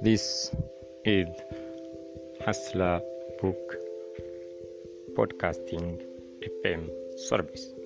This is Hasla Book Podcasting FM service.